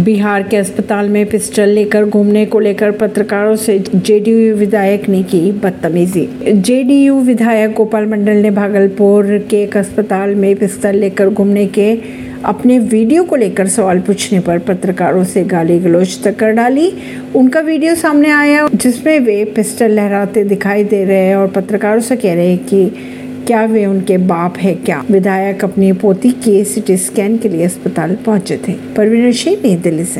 बिहार के अस्पताल में पिस्टल लेकर, घूमने को लेकर पत्रकारों से जेडीयू विधायक ने की बदतमीजी। जेडीयू विधायक गोपाल मंडल ने भागलपुर के एक अस्पताल में पिस्टल लेकर घूमने के अपने वीडियो को लेकर सवाल पूछने पर पत्रकारों से गाली गलौज तक कर डाली। उनका वीडियो सामने आया, जिसमें वे पिस्टल लहराते दिखाई दे रहे हैं और पत्रकारों से कह रहे हैं कि क्या वे उनके बाप है क्या? विधायक अपनी पोती के सिटी स्कैन के लिए अस्पताल पहुँचे थे। परवीन सिंह नई दिल्ली से।